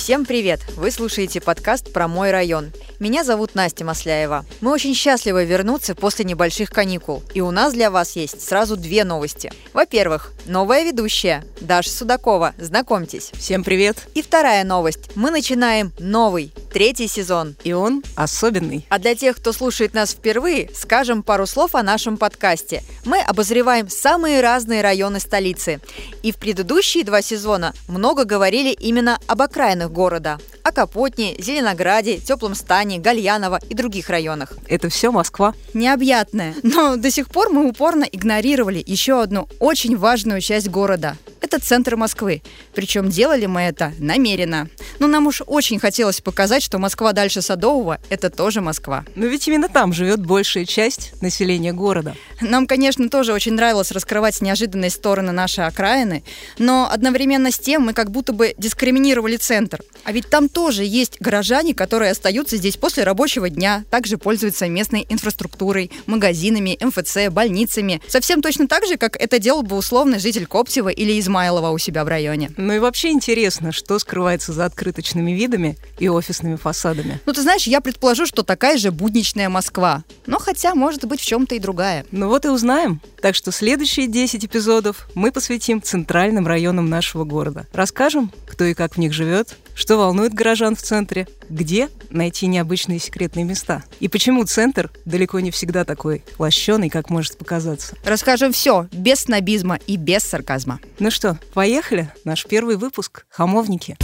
Всем привет! Вы слушаете подкаст про мой район. Меня зовут Настя Масляева. Мы очень счастливы вернуться после небольших каникул. И у нас для вас есть сразу две новости. Во-первых, новая ведущая Даша Судакова. Знакомьтесь. Всем привет! И вторая новость. Мы начинаем новый, третий сезон. И он особенный. А для тех, кто слушает нас впервые, скажем пару слов о нашем подкасте. Мы обозреваем самые разные районы столицы. И в предыдущие два сезона много говорили именно об окраинах города. О Капотне, Зеленограде, Теплом Стане, Гальяново и других районах. Это все Москва. Необъятная. Но до сих пор мы упорно игнорировали еще одну очень важную часть города это центр Москвы. Причем делали мы это намеренно. Но нам уж очень хотелось показать, что Москва дальше Садового – это тоже Москва. Но ведь именно там живет большая часть населения города. Нам, конечно, тоже очень нравилось раскрывать неожиданные стороны нашей окраины, но одновременно с тем мы как будто бы дискриминировали центр. А ведь там тоже есть горожане, которые остаются здесь после рабочего дня, также пользуются местной инфраструктурой, магазинами, МФЦ, больницами. Совсем точно так же, как это делал бы условный житель Коптева или Измайлова у себя в районе. Ну и вообще интересно, что скрывается за открыточными видами и офисными фасадами. Ну ты знаешь, я предположу, что такая же будничная Москва. Но хотя, может быть, в чем-то и другая. Ну вот и узнаем. Так что следующие 10 эпизодов мы посвятим центральным районам нашего города. Расскажем, кто и как в них живет, что волнует горожан в центре, где найти необычные секретные места и почему центр далеко не всегда такой лощеный, как может показаться. Расскажем все без снобизма и без сарказма. Ну что, поехали? Наш первый выпуск «Хамовники».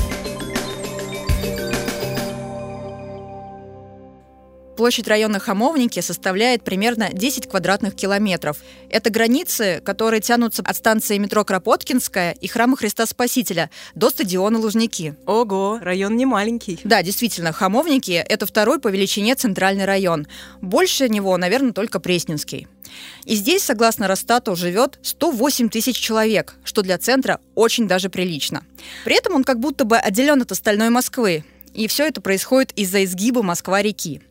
Площадь района Хамовники составляет примерно 10 квадратных километров. Это границы, которые тянутся от станции метро Кропоткинская и храма Христа Спасителя до стадиона Лужники. Ого, район не маленький. Да, действительно, Хамовники – это второй по величине центральный район. Больше него, наверное, только Пресненский. И здесь, согласно Росстату, живет 108 тысяч человек, что для центра очень даже прилично. При этом он как будто бы отделен от остальной Москвы. И все это происходит из-за изгиба Москва-реки.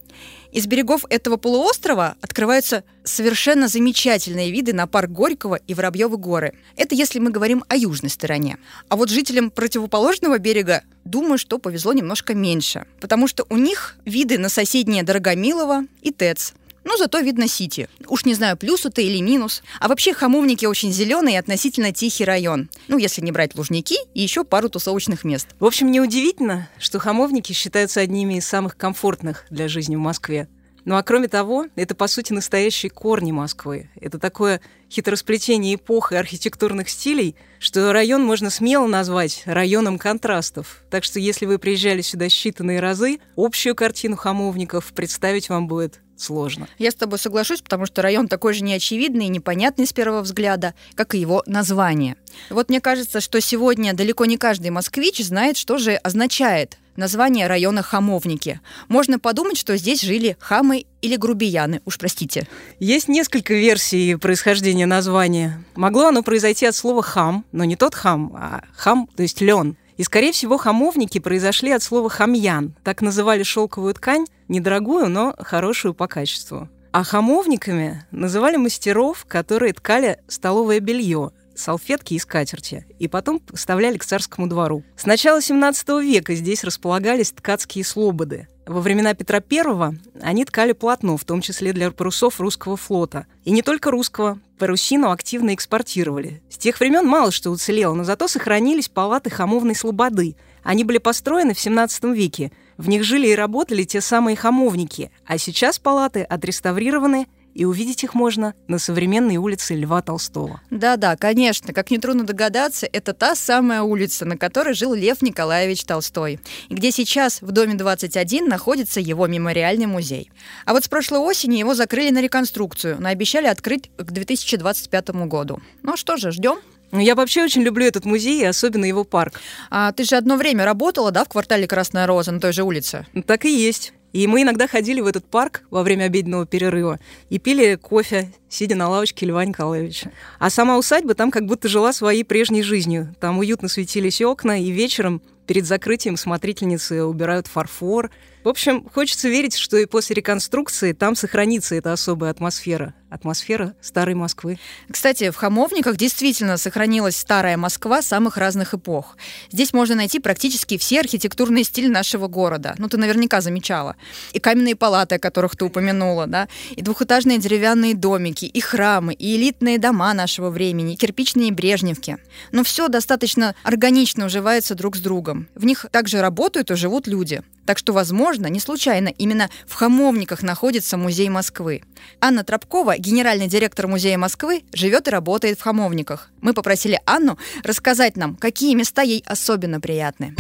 Из берегов этого полуострова открываются совершенно замечательные виды на парк Горького и Воробьевы горы. Это если мы говорим о южной стороне. А вот жителям противоположного берега, думаю, что повезло немножко меньше, потому что у них виды на соседние Дорогомилово и ТЭЦ – но зато видно Сити. Уж не знаю, плюс это или минус. А вообще Хамовники очень зеленый и относительно тихий район. Ну, если не брать Лужники и еще пару тусовочных мест. В общем, неудивительно, что Хамовники считаются одними из самых комфортных для жизни в Москве. Ну а кроме того, это по сути настоящие корни Москвы. Это такое хитросплетение эпох и архитектурных стилей, что район можно смело назвать районом контрастов. Так что если вы приезжали сюда считанные разы, общую картину хамовников представить вам будет сложно. Я с тобой соглашусь, потому что район такой же неочевидный и непонятный с первого взгляда, как и его название. Вот мне кажется, что сегодня далеко не каждый москвич знает, что же означает название района Хамовники. Можно подумать, что здесь жили хамы или грубияны, уж простите. Есть несколько версий происхождения названия. Могло оно произойти от слова хам, но не тот хам, а хам, то есть лен. И, скорее всего, хамовники произошли от слова хамьян. Так называли шелковую ткань, недорогую, но хорошую по качеству. А хамовниками называли мастеров, которые ткали столовое белье, салфетки и скатерти, и потом поставляли к царскому двору. С начала 17 века здесь располагались ткацкие слободы. Во времена Петра I они ткали полотно, в том числе для парусов русского флота. И не только русского. Парусину активно экспортировали. С тех времен мало что уцелело, но зато сохранились палаты хамовной слободы. Они были построены в 17 веке. В них жили и работали те самые хамовники. А сейчас палаты отреставрированы и увидеть их можно на современной улице Льва Толстого. Да-да, конечно, как нетрудно догадаться, это та самая улица, на которой жил Лев Николаевич Толстой, и где сейчас в доме 21 находится его мемориальный музей. А вот с прошлой осени его закрыли на реконструкцию, но обещали открыть к 2025 году. Ну что же, ждем. Ну, я вообще очень люблю этот музей, и особенно его парк. А ты же одно время работала, да, в квартале Красная Роза на той же улице? Так и есть. И мы иногда ходили в этот парк во время обеденного перерыва и пили кофе, сидя на лавочке Льва Николаевича. А сама усадьба там как будто жила своей прежней жизнью. Там уютно светились окна, и вечером Перед закрытием смотрительницы убирают фарфор. В общем, хочется верить, что и после реконструкции там сохранится эта особая атмосфера атмосфера старой Москвы. Кстати, в Хамовниках действительно сохранилась старая Москва самых разных эпох. Здесь можно найти практически все архитектурные стили нашего города. Ну, ты наверняка замечала. И каменные палаты, о которых ты упомянула, да, и двухэтажные деревянные домики, и храмы, и элитные дома нашего времени, и кирпичные брежневки. Но все достаточно органично уживается друг с другом. В них также работают и живут люди. Так что, возможно, не случайно именно в Хамовниках находится музей Москвы. Анна Тропкова, генеральный директор Музея Москвы, живет и работает в Хамовниках. Мы попросили Анну рассказать нам, какие места ей особенно приятны.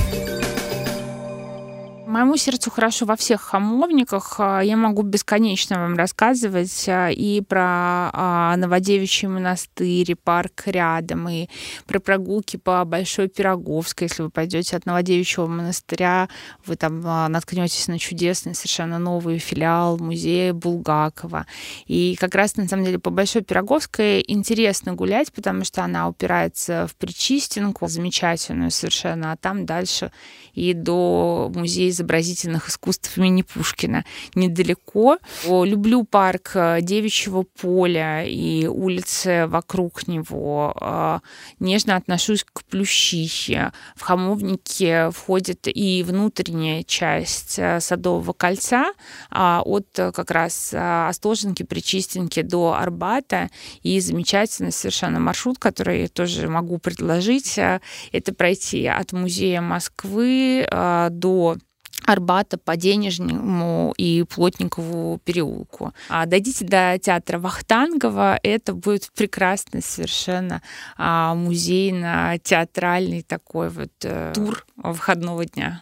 Моему сердцу хорошо во всех хамовниках. А, я могу бесконечно вам рассказывать а, и про а, Новодевичий монастырь, и парк рядом, и про прогулки по Большой Пироговской. Если вы пойдете от Новодевичьего монастыря, вы там наткнетесь на чудесный, совершенно новый филиал музея Булгакова. И как раз, на самом деле, по Большой Пироговской интересно гулять, потому что она упирается в Причистинку, замечательную совершенно, а там дальше и до музея изобразительных искусств имени Пушкина недалеко. Люблю парк э, Девичьего поля и улицы вокруг него. Э, нежно отношусь к Плющихе. В Хамовнике входит и внутренняя часть э, Садового кольца а от как раз Остоженки, Причистенки до Арбата. И замечательный совершенно маршрут, который я тоже могу предложить, это пройти от музея Москвы до Арбата по Денежному и Плотникову переулку. А дойдите до театра Вахтангова, это будет прекрасный совершенно а, музейно-театральный такой вот э, тур выходного дня.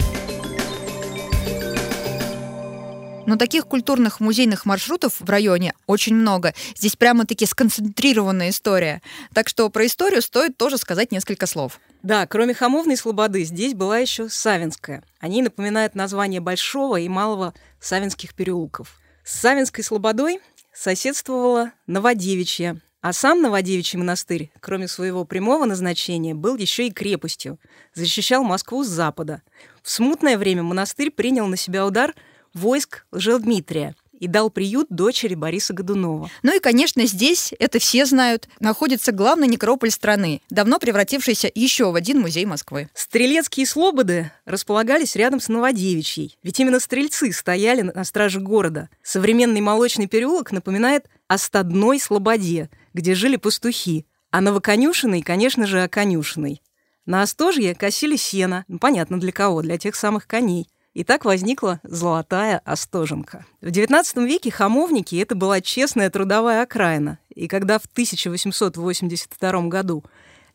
Но таких культурных музейных маршрутов в районе очень много. Здесь прямо-таки сконцентрированная история. Так что про историю стоит тоже сказать несколько слов. Да, кроме Хамовной Слободы, здесь была еще Савинская. Они напоминают название Большого и Малого Савинских переулков. С Савинской Слободой соседствовала Новодевичья, а сам Новодевичий монастырь, кроме своего прямого назначения, был еще и крепостью, защищал Москву с запада. В смутное время монастырь принял на себя удар – войск Лжедмитрия и дал приют дочери Бориса Годунова. Ну и, конечно, здесь, это все знают, находится главный некрополь страны, давно превратившийся еще в один музей Москвы. Стрелецкие слободы располагались рядом с Новодевичьей, ведь именно стрельцы стояли на страже города. Современный молочный переулок напоминает о стадной слободе, где жили пастухи, а новоконюшиной, конечно же, о конюшиной. На Остожье косили сено, ну, понятно для кого, для тех самых коней. И так возникла золотая Остоженка. В XIX веке хамовники — это была честная трудовая окраина. И когда в 1882 году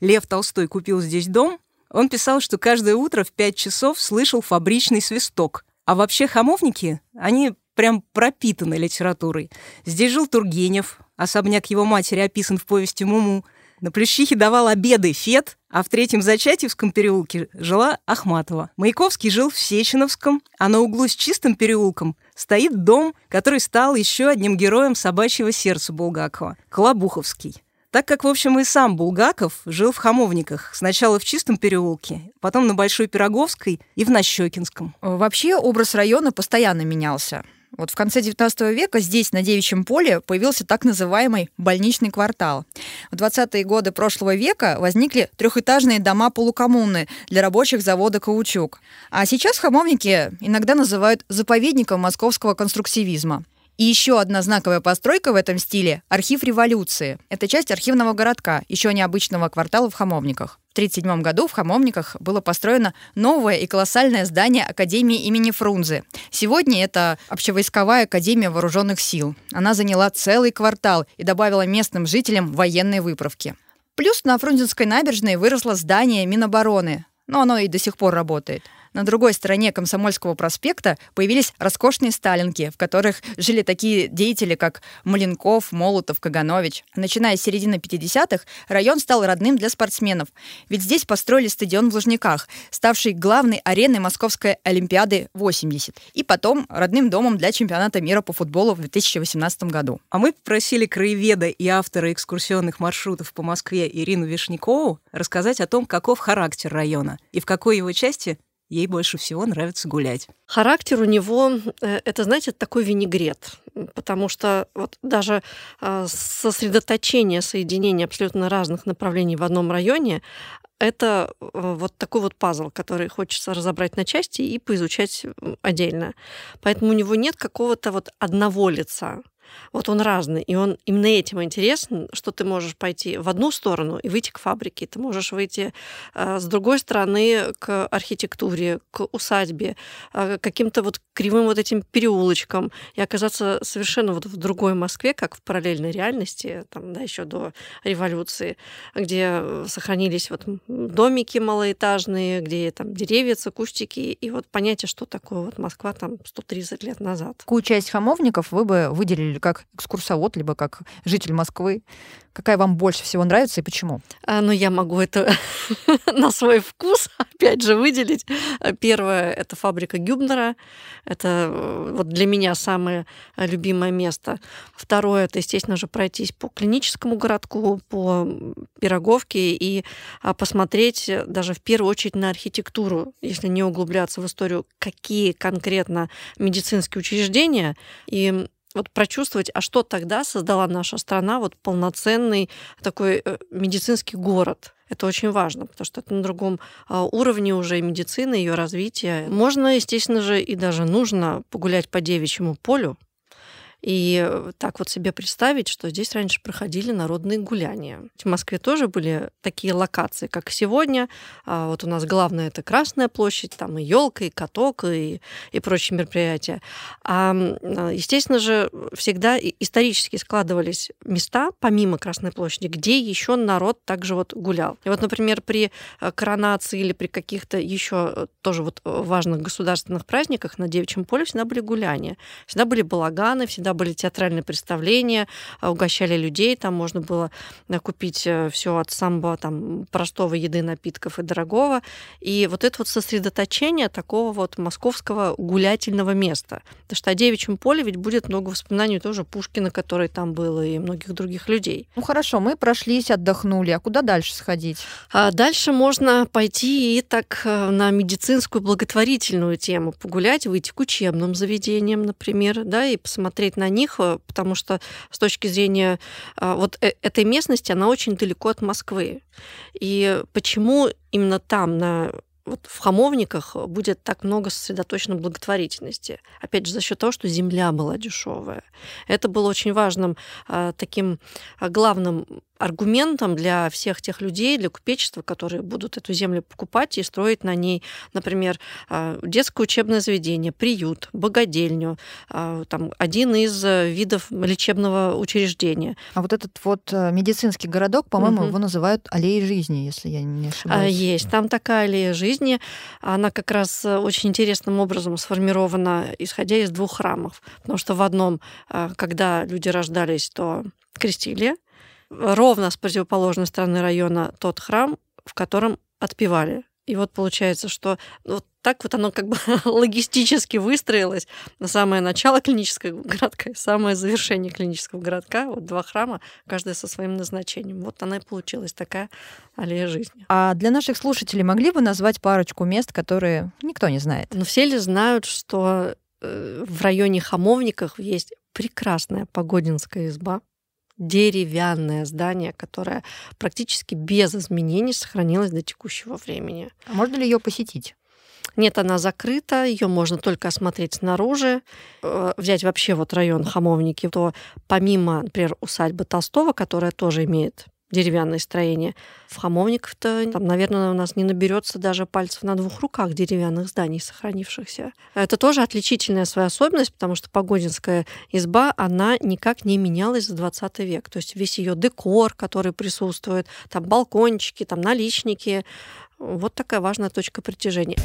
Лев Толстой купил здесь дом, он писал, что каждое утро в 5 часов слышал фабричный свисток. А вообще хамовники, они прям пропитаны литературой. Здесь жил Тургенев, особняк его матери описан в повести «Муму», на Плющихе давал обеды Фет, а в третьем Зачатьевском переулке жила Ахматова. Маяковский жил в Сеченовском, а на углу с Чистым переулком стоит дом, который стал еще одним героем собачьего сердца Булгакова – Колобуховский. Так как, в общем, и сам Булгаков жил в Хамовниках. Сначала в Чистом переулке, потом на Большой Пироговской и в Нащекинском. Вообще образ района постоянно менялся. Вот в конце XIX века здесь, на Девичьем поле, появился так называемый больничный квартал. В 20-е годы прошлого века возникли трехэтажные дома полукоммуны для рабочих завода «Каучук». А сейчас хамовники иногда называют заповедником московского конструктивизма. И еще одна знаковая постройка в этом стиле – архив революции. Это часть архивного городка, еще необычного квартала в Хамовниках. В 1937 году в Хамовниках было построено новое и колоссальное здание Академии имени Фрунзе. Сегодня это Общевойсковая Академия Вооруженных сил. Она заняла целый квартал и добавила местным жителям военные выправки. Плюс на Фрунзенской набережной выросло здание Минобороны, но оно и до сих пор работает. На другой стороне Комсомольского проспекта появились роскошные сталинки, в которых жили такие деятели, как Маленков, Молотов, Каганович. Начиная с середины 50-х, район стал родным для спортсменов. Ведь здесь построили стадион в Лужниках, ставший главной ареной Московской Олимпиады 80. И потом родным домом для чемпионата мира по футболу в 2018 году. А мы попросили краеведа и автора экскурсионных маршрутов по Москве Ирину Вишнякову рассказать о том, каков характер района и в какой его части ей больше всего нравится гулять. Характер у него, э, это, знаете, такой винегрет, потому что вот даже э, сосредоточение, соединение абсолютно разных направлений в одном районе, это э, вот такой вот пазл, который хочется разобрать на части и поизучать отдельно. Поэтому у него нет какого-то вот одного лица. Вот он разный, и он именно этим интересен, что ты можешь пойти в одну сторону и выйти к фабрике, ты можешь выйти э, с другой стороны к архитектуре, к усадьбе, э, каким-то вот кривым вот этим переулочкам и оказаться совершенно вот в другой Москве, как в параллельной реальности, там, да, еще до революции, где сохранились вот домики малоэтажные, где там деревья, кустики, и вот понятие, что такое вот Москва там 130 лет назад. Какую часть хамовников вы бы выделили или как экскурсовод, либо как житель Москвы? Какая вам больше всего нравится и почему? А, ну, я могу это на свой вкус, опять же, выделить. Первое — это фабрика Гюбнера. Это э, вот для меня самое любимое место. Второе — это, естественно же, пройтись по клиническому городку, по Пироговке и а, посмотреть даже в первую очередь на архитектуру, если не углубляться в историю, какие конкретно медицинские учреждения и вот прочувствовать, а что тогда создала наша страна, вот полноценный такой э, медицинский город. Это очень важно, потому что это на другом а, уровне уже медицины, ее развития. Можно, естественно же, и даже нужно погулять по девичьему полю, и э, так вот себе представить, что здесь раньше проходили народные гуляния. В Москве тоже были такие локации, как сегодня. А вот у нас главное это Красная площадь, там и елка, и каток, и, и прочие мероприятия. А, естественно же, всегда исторически складывались места, помимо Красной площади, где еще народ также вот гулял. И вот, например, при э, коронации или при каких-то еще э, тоже вот важных государственных праздниках на Девичьем поле всегда были гуляния. Всегда были балаганы, всегда всегда были театральные представления, а, угощали людей, там можно было купить э, все от самого там простого еды, напитков и дорогого. И вот это вот сосредоточение такого вот московского гулятельного места. Потому что о Девичьем поле ведь будет много воспоминаний тоже Пушкина, который там был, и многих других людей. Ну хорошо, мы прошлись, отдохнули. А куда дальше сходить? А дальше можно пойти и так э, на медицинскую благотворительную тему погулять, выйти к учебным заведениям, например, да, и посмотреть на них, э, потому что с точки зрения э, вот э, этой местности она очень далеко от Москвы. И почему именно там, на вот в Хамовниках будет так много сосредоточено благотворительности. Опять же, за счет того, что земля была дешевая. Это было очень важным таким главным аргументом для всех тех людей, для купечества, которые будут эту землю покупать и строить на ней, например, а, детское учебное заведение, приют, богадельню, а, там, один из э, видов лечебного учреждения. А вот этот вот э, медицинский городок, по-моему, угу. его называют аллеей жизни, если я не ошибаюсь. Есть, там такая аллея жизни, она как раз э, очень интересным образом сформирована, исходя из двух храмов, потому что в одном, когда люди рождались, то крестили, ровно с противоположной стороны района тот храм, в котором отпевали. И вот получается, что вот так вот оно как бы логистически выстроилось на самое начало клинического городка и самое завершение клинического городка. Вот два храма, каждый со своим назначением. Вот она и получилась такая аллея жизни. А для наших слушателей могли бы назвать парочку мест, которые никто не знает? Ну, все ли знают, что э, в районе Хамовников есть прекрасная Погодинская изба, деревянное здание, которое практически без изменений сохранилось до текущего времени. А можно ли ее посетить? Нет, она закрыта, ее можно только осмотреть снаружи. Э, взять вообще вот район Хамовники, то помимо, например, усадьбы Толстого, которая тоже имеет деревянное строение. В Хамовников-то, там, наверное, у нас не наберется даже пальцев на двух руках деревянных зданий сохранившихся. Это тоже отличительная своя особенность, потому что Погодинская изба, она никак не менялась за 20 век. То есть весь ее декор, который присутствует, там балкончики, там наличники. Вот такая важная точка притяжения.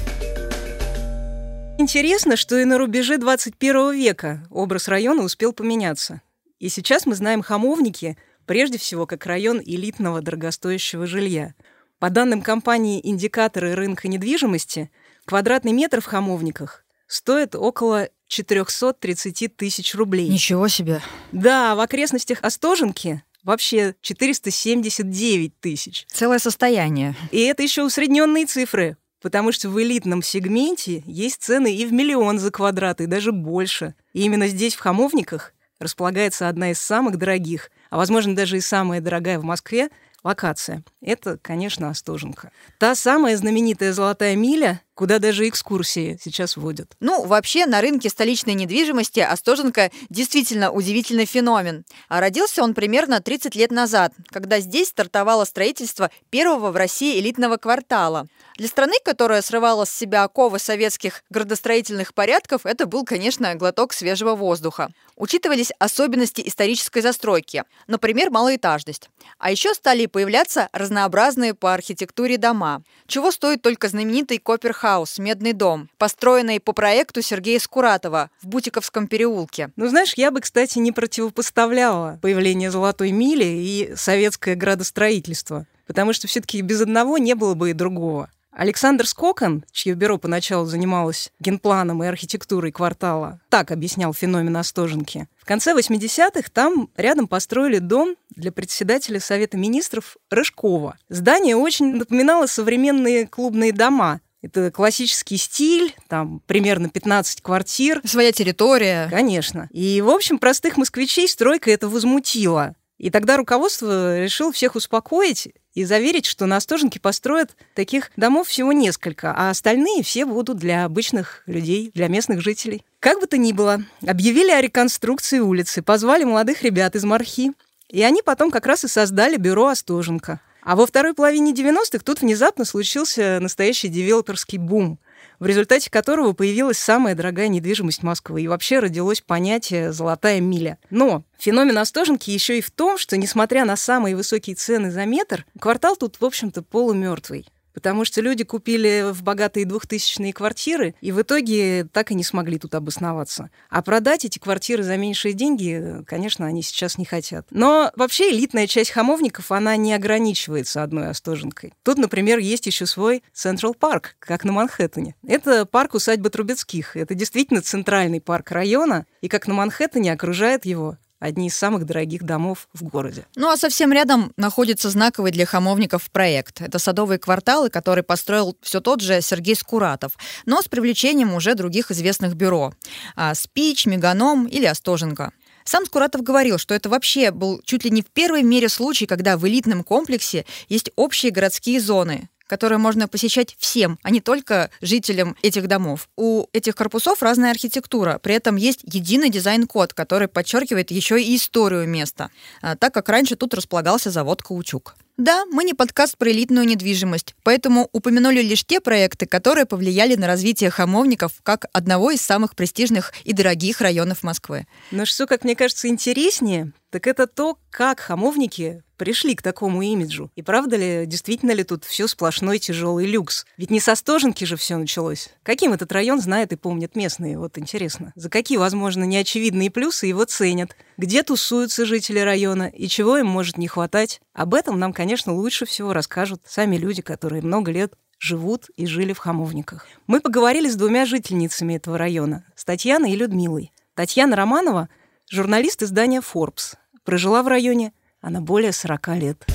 Интересно, что и на рубеже 21 века образ района успел поменяться. И сейчас мы знаем хамовники – прежде всего как район элитного дорогостоящего жилья. По данным компании «Индикаторы рынка недвижимости», квадратный метр в Хамовниках стоит около 430 тысяч рублей. Ничего себе. Да, в окрестностях Остоженки вообще 479 тысяч. Целое состояние. И это еще усредненные цифры. потому что в элитном сегменте есть цены и в миллион за квадрат, и даже больше. И именно здесь, в Хамовниках, располагается одна из самых дорогих, а возможно даже и самая дорогая в Москве локация. Это, конечно, Остоженка. Та самая знаменитая «Золотая миля», куда даже экскурсии сейчас водят. Ну, вообще, на рынке столичной недвижимости Остоженко действительно удивительный феномен. А родился он примерно 30 лет назад, когда здесь стартовало строительство первого в России элитного квартала. Для страны, которая срывала с себя оковы советских градостроительных порядков, это был, конечно, глоток свежего воздуха. Учитывались особенности исторической застройки, например, малоэтажность. А еще стали появляться разнообразные по архитектуре дома, чего стоит только знаменитый Копперхаус «Медный дом», построенный по проекту Сергея Скуратова в Бутиковском переулке. Ну, знаешь, я бы, кстати, не противопоставляла появление «Золотой мили» и советское градостроительство, потому что все-таки без одного не было бы и другого. Александр Скокон, чье бюро поначалу занималось генпланом и архитектурой квартала, так объяснял феномен Остоженки. В конце 80-х там рядом построили дом для председателя Совета министров Рыжкова. Здание очень напоминало современные клубные дома, это классический стиль, там примерно 15 квартир. Своя территория. Конечно. И, в общем, простых москвичей стройка это возмутила. И тогда руководство решило всех успокоить и заверить, что на Остоженке построят таких домов всего несколько, а остальные все будут для обычных людей, для местных жителей. Как бы то ни было, объявили о реконструкции улицы, позвали молодых ребят из Мархи, и они потом как раз и создали бюро Остоженка. А во второй половине 90-х тут внезапно случился настоящий девелоперский бум – в результате которого появилась самая дорогая недвижимость Москвы и вообще родилось понятие «золотая миля». Но феномен Остоженки еще и в том, что, несмотря на самые высокие цены за метр, квартал тут, в общем-то, полумертвый потому что люди купили в богатые двухтысячные квартиры и в итоге так и не смогли тут обосноваться. А продать эти квартиры за меньшие деньги, конечно, они сейчас не хотят. Но вообще элитная часть хамовников, она не ограничивается одной Остоженкой. Тут, например, есть еще свой Централ Парк, как на Манхэттене. Это парк усадьбы Трубецких. Это действительно центральный парк района, и как на Манхэттене окружает его одни из самых дорогих домов в городе. Ну а совсем рядом находится знаковый для хамовников проект. Это садовые кварталы, который построил все тот же Сергей Скуратов, но с привлечением уже других известных бюро. А, Спич, Меганом или Остоженка. Сам Скуратов говорил, что это вообще был чуть ли не первый в мире случай, когда в элитном комплексе есть общие городские зоны, которые можно посещать всем, а не только жителям этих домов. У этих корпусов разная архитектура, при этом есть единый дизайн-код, который подчеркивает еще и историю места, а, так как раньше тут располагался завод «Каучук». Да, мы не подкаст про элитную недвижимость, поэтому упомянули лишь те проекты, которые повлияли на развитие хамовников как одного из самых престижных и дорогих районов Москвы. Но что, как мне кажется, интереснее, так это то, как хамовники пришли к такому имиджу. И правда ли, действительно ли тут все сплошной тяжелый люкс? Ведь не со Стоженки же все началось. Каким этот район знают и помнят местные? Вот интересно. За какие, возможно, неочевидные плюсы его ценят? Где тусуются жители района и чего им может не хватать? Об этом нам, конечно, лучше всего расскажут сами люди, которые много лет живут и жили в Хамовниках. Мы поговорили с двумя жительницами этого района, с Татьяной и Людмилой. Татьяна Романова – журналист издания Forbes, Прожила в районе она более 40 лет.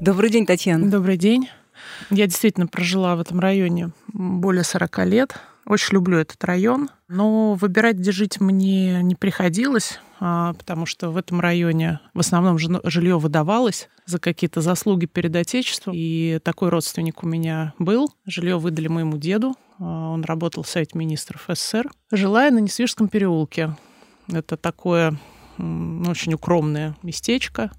Добрый день, Татьяна. Добрый день. Я действительно прожила в этом районе более 40 лет. Очень люблю этот район. Но выбирать, где жить, мне не приходилось, а, потому что в этом районе в основном жилье выдавалось за какие-то заслуги перед Отечеством. И такой родственник у меня был. Жилье выдали моему деду. А, он работал в Совете министров СССР. Жила я на Несвижском переулке. Это такое очень укромное местечко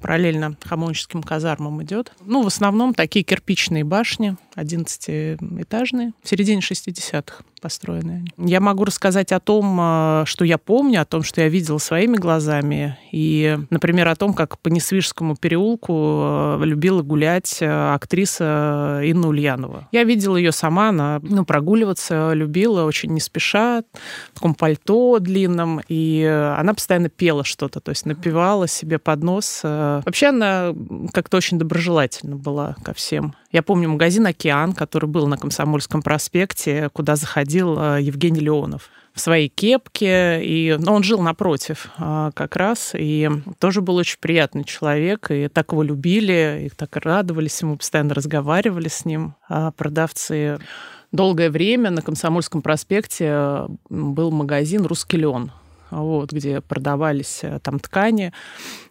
параллельно Хамонческим казармам идет. Ну, в основном такие кирпичные башни, 11-этажные, в середине 60-х построенные. Я могу рассказать о том, а, что я помню, о том, что я видела своими глазами. И, например, о том, как по Несвижскому переулку а, любила гулять а, актриса Инна Ульянова. Я видела ее сама, она ну, прогуливаться любила очень не спеша, в таком пальто длинном. И она постоянно пела что-то, то есть напевала себе под нос Вообще она как-то очень доброжелательна была ко всем. Я помню магазин «Океан», который был на Комсомольском проспекте, куда заходил э, Евгений Леонов в своей кепке, и ну, он жил напротив а, как раз, и тоже был очень приятный человек, и так его любили, и так радовались ему, постоянно разговаривали с ним а продавцы. Долгое время на Комсомольском проспекте э, был магазин «Русский лен», вот, где продавались э, там ткани.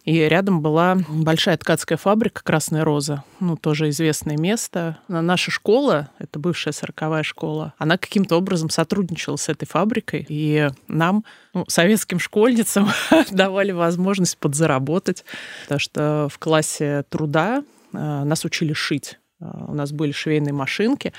И рядом была большая ткацкая фабрика «Красная роза», ну, тоже известное место. Наша школа, это бывшая сороковая школа, она каким-то образом сотрудничала с этой фабрикой, и нам, ну, советским школьницам, давали возможность подзаработать, потому что в классе труда э, нас учили шить. Э, у нас были швейные машинки,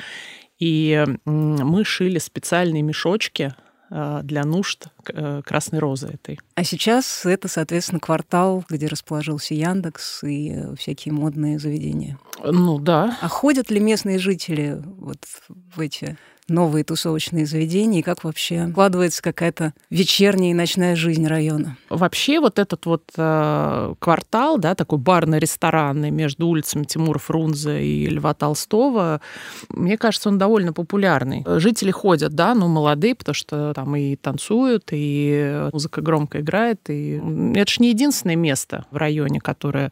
и мы шили специальные мешочки для нужд э, Красной Розы этой. А сейчас это, соответственно, квартал, где расположился Яндекс и э, всякие модные заведения. Ну да. А ходят ли местные жители вот в эти новые тусовочные заведения, и как вообще складывается какая-то вечерняя и ночная жизнь района? Вообще вот этот вот э, квартал, да, такой барно-ресторанный между улицами Тимура Фрунзе и Льва Толстого, мне кажется, он довольно популярный. Жители ходят, да, ну, молодые, потому что там и танцуют, и музыка громко играет, и это же не единственное место в районе, которое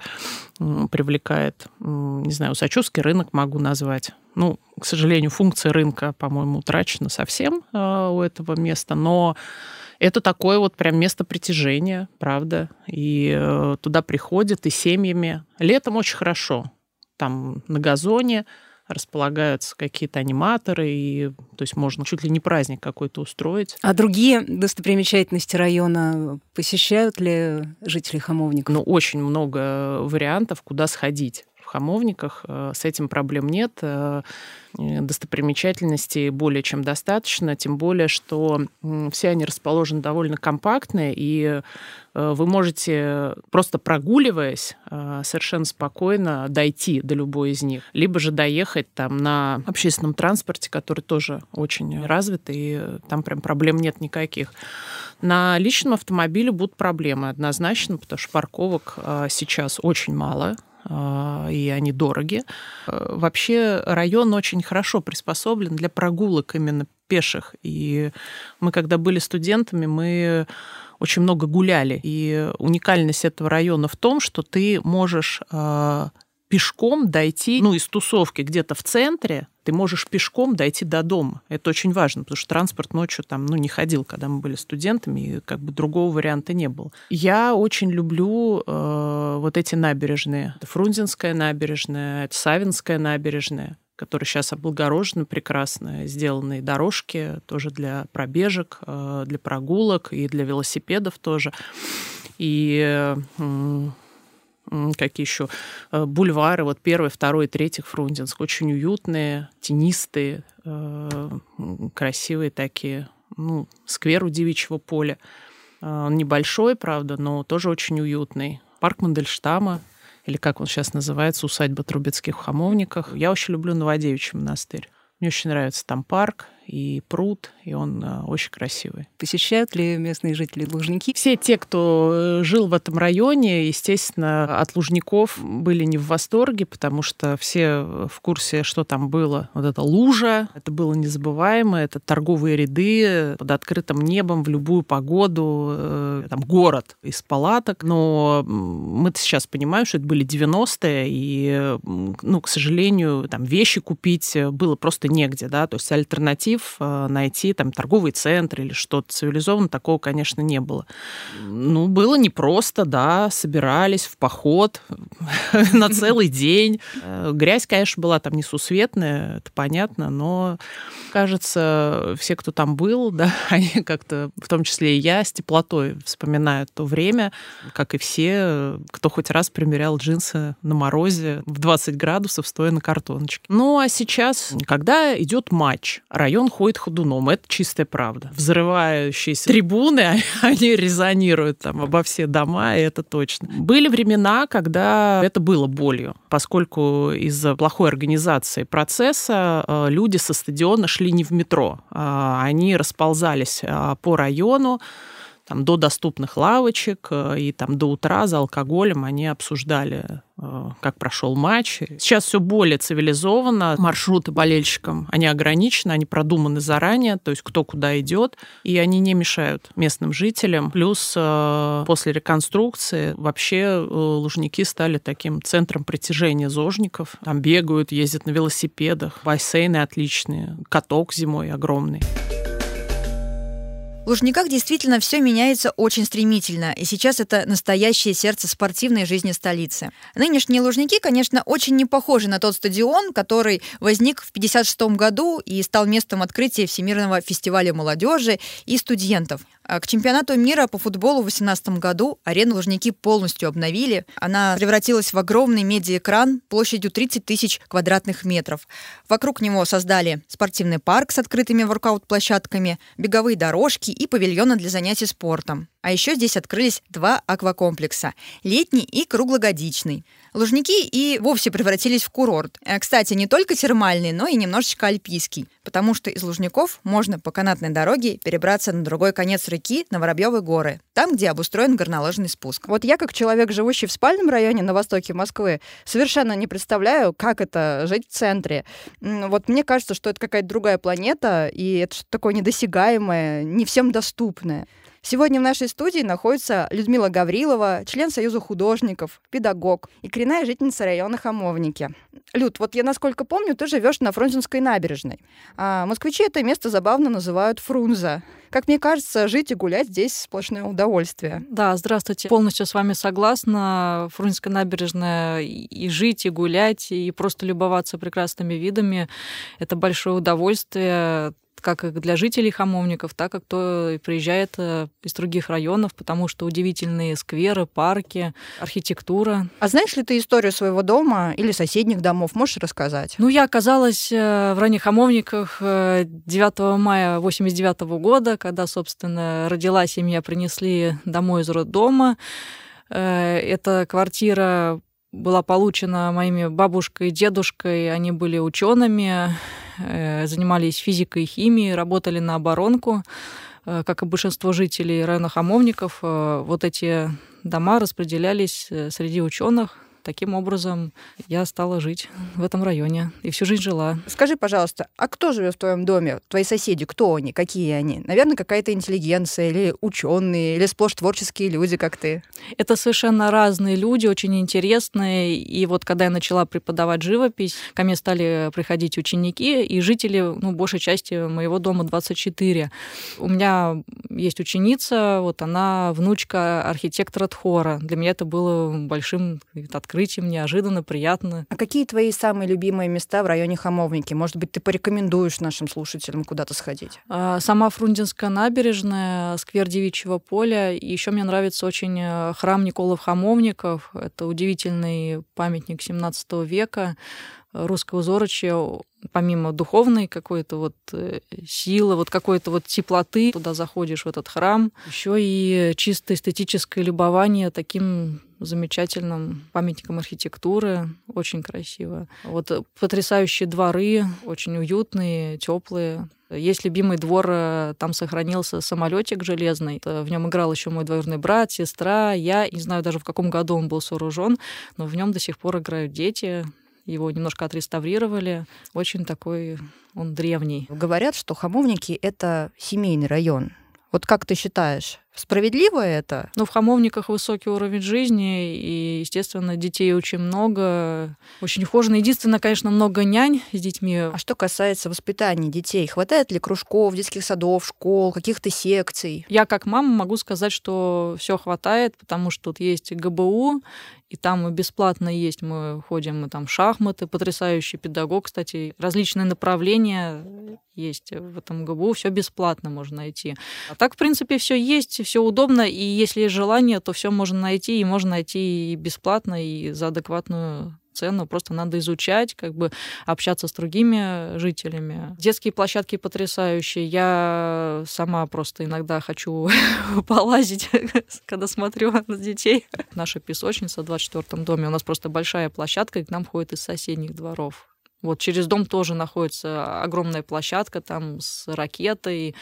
привлекает, не знаю, Усачевский рынок могу назвать. Ну, к сожалению, функция рынка, по-моему, утрачена совсем э, у этого места, но это такое вот прям место притяжения, правда. И э, туда приходят и семьями. Летом очень хорошо. Там на газоне располагаются какие-то аниматоры, и то есть можно чуть ли не праздник какой-то устроить. А другие достопримечательности района посещают ли жители Хамовников? Ну, очень много вариантов, куда сходить в Хамовниках. Э, с этим проблем нет. Э, достопримечательностей более чем достаточно, тем более, что все они расположены довольно компактно, и э, вы можете, просто прогуливаясь, совершенно спокойно дойти до любой из них. Либо же доехать там на общественном транспорте, который тоже очень развит, и там прям проблем нет никаких. На личном автомобиле будут проблемы однозначно, потому что парковок сейчас очень мало. А, и они дороги. Э, вообще район очень хорошо приспособлен для прогулок именно пеших. И мы, когда были студентами, мы очень много гуляли. И уникальность этого района в том, что ты можешь а, пешком дойти, ну, из тусовки где-то в центре, ты можешь пешком дойти до дома. Это очень важно, потому что транспорт ночью там, ну, не ходил, когда мы были студентами, и как бы другого варианта не было. Я очень люблю э, вот эти набережные. Это Фрунзенская набережная, это Савинская набережная которые сейчас облагорожены прекрасно, сделанные дорожки тоже для пробежек, э, для прогулок и для велосипедов тоже. И какие еще э, бульвары, вот первый, второй, третий Фрунзенск, очень уютные, тенистые, э, красивые такие, ну, сквер у девичьего поля. Э, он небольшой, правда, но тоже очень уютный. Парк Мандельштама, или как он сейчас называется, усадьба Трубецких в Хамовниках. Я очень люблю Новодевичий монастырь. Мне очень нравится там парк, и пруд, и он э, очень красивый. Посещают ли местные жители Лужники? Все те, кто э, жил в этом районе, естественно, от Лужников были не в восторге, потому что все в курсе, что там было. Вот эта лужа, это было незабываемо, это торговые ряды под открытым небом в любую погоду, э, там город из палаток. Но мы сейчас понимаем, что это были 90-е, и, ну, к сожалению, там вещи купить было просто негде, да, то есть альтернатив альтернатив э, найти, там, торговый центр или что-то цивилизованное, такого, конечно, не было. Ну, было непросто, да, собирались в поход на целый день. Э, грязь, конечно, была там несусветная, это понятно, но, кажется, все, кто там был, да, они как-то, в том числе и я, с теплотой вспоминают то время, как и все, кто хоть раз примерял джинсы на морозе в 20 градусов, стоя на картоночке. Ну, а сейчас, когда идет матч, район он ходит ходуном. Это чистая правда. Взрывающиеся трибуны, они резонируют там обо все дома, и это точно. Были времена, когда это было болью, поскольку из-за плохой организации процесса э, люди со стадиона шли не в метро. А они расползались а, по району, там, до доступных лавочек, э, и там до утра за алкоголем они обсуждали, э, как прошел матч. Сейчас все более цивилизованно. Маршруты болельщикам, они ограничены, они продуманы заранее, то есть кто куда идет, и они не мешают местным жителям. Плюс э, после реконструкции вообще Лужники стали таким центром притяжения зожников. Там бегают, ездят на велосипедах, бассейны отличные, каток зимой огромный. В Лужниках действительно все меняется очень стремительно, и сейчас это настоящее сердце спортивной жизни столицы. Нынешние Лужники, конечно, очень не похожи на тот стадион, который возник в 1956 году и стал местом открытия Всемирного фестиваля молодежи и студентов. А к чемпионату мира по футболу в 2018 году арену Лужники полностью обновили. Она превратилась в огромный медиаэкран площадью 30 тысяч квадратных метров. Вокруг него создали спортивный парк с открытыми воркаут-площадками, беговые дорожки и павильоны для занятий спортом. А еще здесь открылись два аквакомплекса – летний и круглогодичный. Лужники и вовсе превратились в курорт. Э, кстати, не только термальный, но и немножечко альпийский, потому что из Лужников можно по канатной дороге перебраться на другой конец реки, на Воробьевы горы, там, где обустроен горноложный спуск. Вот я, как человек, живущий в спальном районе на востоке Москвы, совершенно не представляю, как это жить в центре. Вот мне кажется, что это какая-то другая планета, и это что-то такое недосягаемое, не всем доступное. Сегодня в нашей студии находится Людмила Гаврилова, член Союза художников, педагог и коренная жительница района Хамовники. Люд, вот я насколько помню, ты живешь на Фрунзенской набережной. А москвичи это место забавно называют Фрунза. Как мне кажется, жить и гулять здесь сплошное удовольствие. Да, здравствуйте. Полностью с вами согласна. Фрунзенская набережная и жить, и гулять, и просто любоваться прекрасными видами — это большое удовольствие как для жителей Хамовников, так и кто приезжает э, из других районов, потому что удивительные скверы, парки, архитектура. А знаешь ли ты историю своего дома или соседних домов? Можешь рассказать? Ну, я оказалась э, в ранних Хамовниках 9 э, мая 89 года, когда, собственно, родилась и меня принесли домой из роддома. Эта квартира была получена моими бабушкой и дедушкой. Они были учеными, занимались физикой и химией, работали на оборонку. Э, как и большинство жителей района Хамовников, э, вот эти дома распределялись среди ученых, Таким образом, я стала жить в этом районе и всю жизнь жила. Скажи, пожалуйста, а кто живет в твоем доме? Твои соседи, кто они? Какие они? Наверное, какая-то интеллигенция или ученые, или сплошь творческие люди, как ты. Это совершенно разные люди, очень интересные. И вот когда я начала преподавать живопись, ко мне стали приходить ученики и жители, ну, большей части моего дома 24. У меня есть ученица, вот она внучка архитектора Тхора. Для меня это было большим открытием открытием, неожиданно, приятно. А какие твои самые любимые места в районе Хамовники? Может быть, ты порекомендуешь нашим слушателям куда-то сходить? А, сама Фрунзенская набережная, сквер Девичьего поля. И еще мне нравится очень э, храм Николов Хамовников. Это удивительный памятник 17 века русского зорочья, помимо духовной какой-то вот э, силы, вот какой-то вот теплоты, туда заходишь в этот храм, еще и чисто эстетическое любование таким замечательным памятником архитектуры, очень красиво. Вот потрясающие дворы, очень уютные, теплые. Есть любимый двор, э, там сохранился самолетик железный. В нем играл еще мой двоюродный брат, сестра, я. Не знаю даже в каком году он был сооружен, но в нем до сих пор играют дети. Его немножко отреставрировали. Очень такой он древний. Говорят, что Хамовники — это семейный район. Вот как ты считаешь, Справедливо это? Ну, в Хамовниках высокий уровень жизни, и, естественно, детей очень много, очень ухоженно. Единственное, конечно, много нянь с детьми. А что касается воспитания детей, хватает ли кружков, детских садов, школ, каких-то секций? Я как мама могу сказать, что все хватает, потому что тут есть ГБУ, и там бесплатно есть, мы ходим, мы там шахматы, потрясающий педагог, кстати, различные направления есть в этом ГБУ, все бесплатно можно найти. А так, в принципе, все есть, все удобно, и если есть желание, то все можно найти, и можно найти и бесплатно, и за адекватную цену, просто надо изучать, как бы общаться с другими жителями. Детские площадки потрясающие. Я сама просто иногда хочу полазить, когда смотрю на детей. Наша песочница в 24-м доме, у нас просто большая площадка, и к нам ходят из соседних дворов. Вот через дом тоже находится огромная площадка там с ракетой.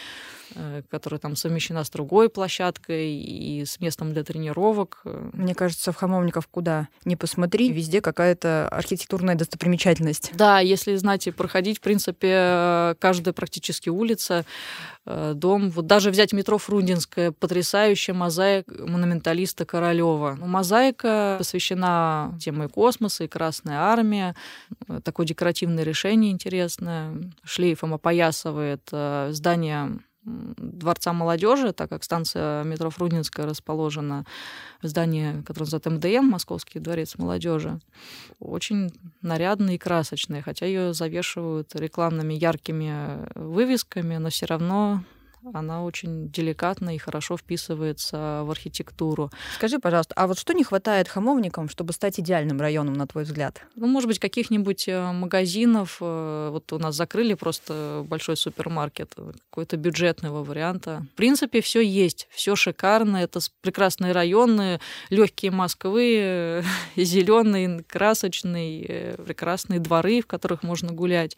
Э, которая там совмещена с другой площадкой и с местом для тренировок. Мне кажется, в Хамовников куда ни посмотри, везде какая-то архитектурная достопримечательность. Да, если знать и проходить, в принципе, каждая практически улица Э, дом. Вот даже взять метро Фрунзенское, потрясающая мозаика монументалиста Королева. Ну, мозаика посвящена теме космоса и Красная Армия. Э, такое декоративное решение интересное. Шлейфом опоясывает э, здание Дворца молодежи, так как станция метро Фрунзенская расположена в здании, которое называется МДМ, Московский дворец молодежи. Очень нарядный и красочный, хотя ее завешивают рекламными яркими вывесками, но все равно она очень деликатно и хорошо вписывается в архитектуру. Скажи, пожалуйста, а вот что не хватает хамовникам, чтобы стать идеальным районом, на твой взгляд? Ну, может быть, каких-нибудь э, магазинов. Э, вот у нас закрыли просто большой супермаркет, э, какой-то бюджетного варианта. В принципе, все есть, все шикарно. Это прекрасные районы, легкие Москвы, зеленый, красочный, прекрасные дворы, в которых можно гулять.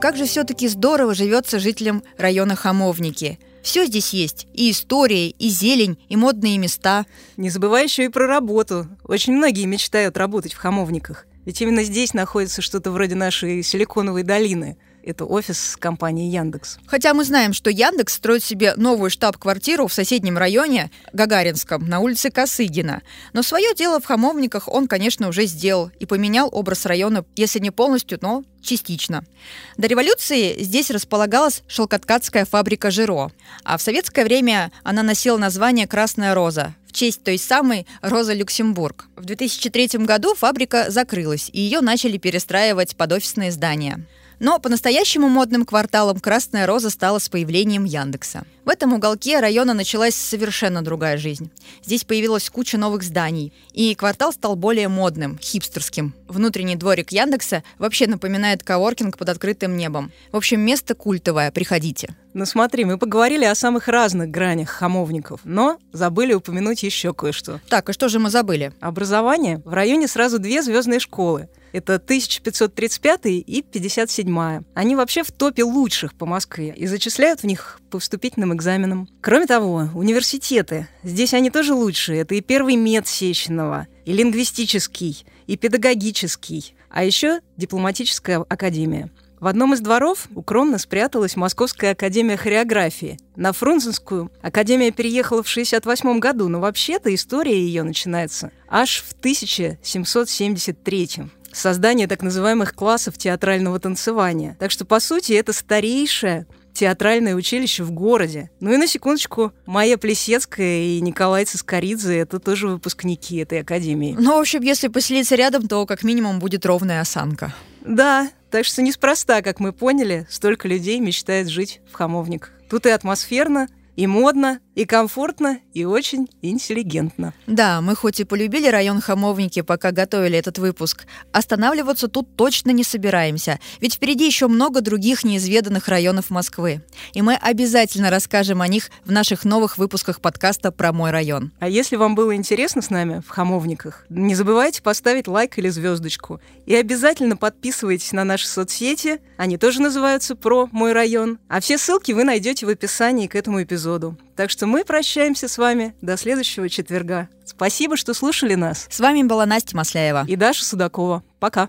Как же все-таки здорово живется жителям района Хамовники. Все здесь есть. И история, и зелень, и модные места. Не забывай еще и про работу. Очень многие мечтают работать в Хамовниках. Ведь именно здесь находится что-то вроде нашей силиконовой долины. Это офис компании Яндекс. Хотя мы знаем, что Яндекс строит себе новую штаб-квартиру в соседнем районе Гагаринском на улице Косыгина. Но свое дело в Хамовниках он, конечно, уже сделал и поменял образ района, если не полностью, но частично. До революции здесь располагалась шелкоткацкая фабрика «Жиро», а в советское время она носила название «Красная роза», в честь той самой Роза Люксембург. В 2003 году фабрика закрылась, и ее начали перестраивать под офисные здания. Но по-настоящему модным кварталом «Красная роза» стала с появлением Яндекса. В этом уголке района началась совершенно другая жизнь. Здесь появилась куча новых зданий, и квартал стал более модным, хипстерским. Внутренний дворик Яндекса вообще напоминает коворкинг под открытым небом. В общем, место культовое, приходите. Ну смотри, мы поговорили о самых разных гранях хамовников, но забыли упомянуть еще кое-что. Так, и что же мы забыли? Образование. В районе сразу две звездные школы. Это 1535 и 57. Они вообще в топе лучших по Москве и зачисляют в них по вступительным экзаменам. Кроме того, университеты. Здесь они тоже лучшие. Это и первый мед Сеченова, и лингвистический, и педагогический, а еще дипломатическая академия. В одном из дворов укромно спряталась Московская академия хореографии. На Фрунзенскую академия переехала в 68 году, но вообще-то история ее начинается аж в 1773 создание так называемых классов театрального танцевания. Так что, по сути, это старейшее театральное училище в городе. Ну и на секундочку, Майя Плесецкая и Николай Цискоридзе — это тоже выпускники этой академии. Ну, в общем, если поселиться рядом, то как минимум будет ровная осанка. Да, так что неспроста, как мы поняли, столько людей мечтает жить в Хамовниках. Тут и атмосферно, и модно, и комфортно, и очень интеллигентно. Да, мы хоть и полюбили район Хамовники, пока готовили этот выпуск, останавливаться тут точно не собираемся, ведь впереди еще много других неизведанных районов Москвы. И мы обязательно расскажем о них в наших новых выпусках подкаста про мой район. А если вам было интересно с нами в Хамовниках, не забывайте поставить лайк или звездочку. И обязательно подписывайтесь на наши соцсети, они тоже называются «Про мой район». А все ссылки вы найдете в описании к этому эпизоду. Так что мы прощаемся с вами до следующего четверга. Спасибо, что слушали нас. С вами была Настя Масляева и Даша Судакова. Пока.